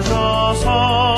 찾아서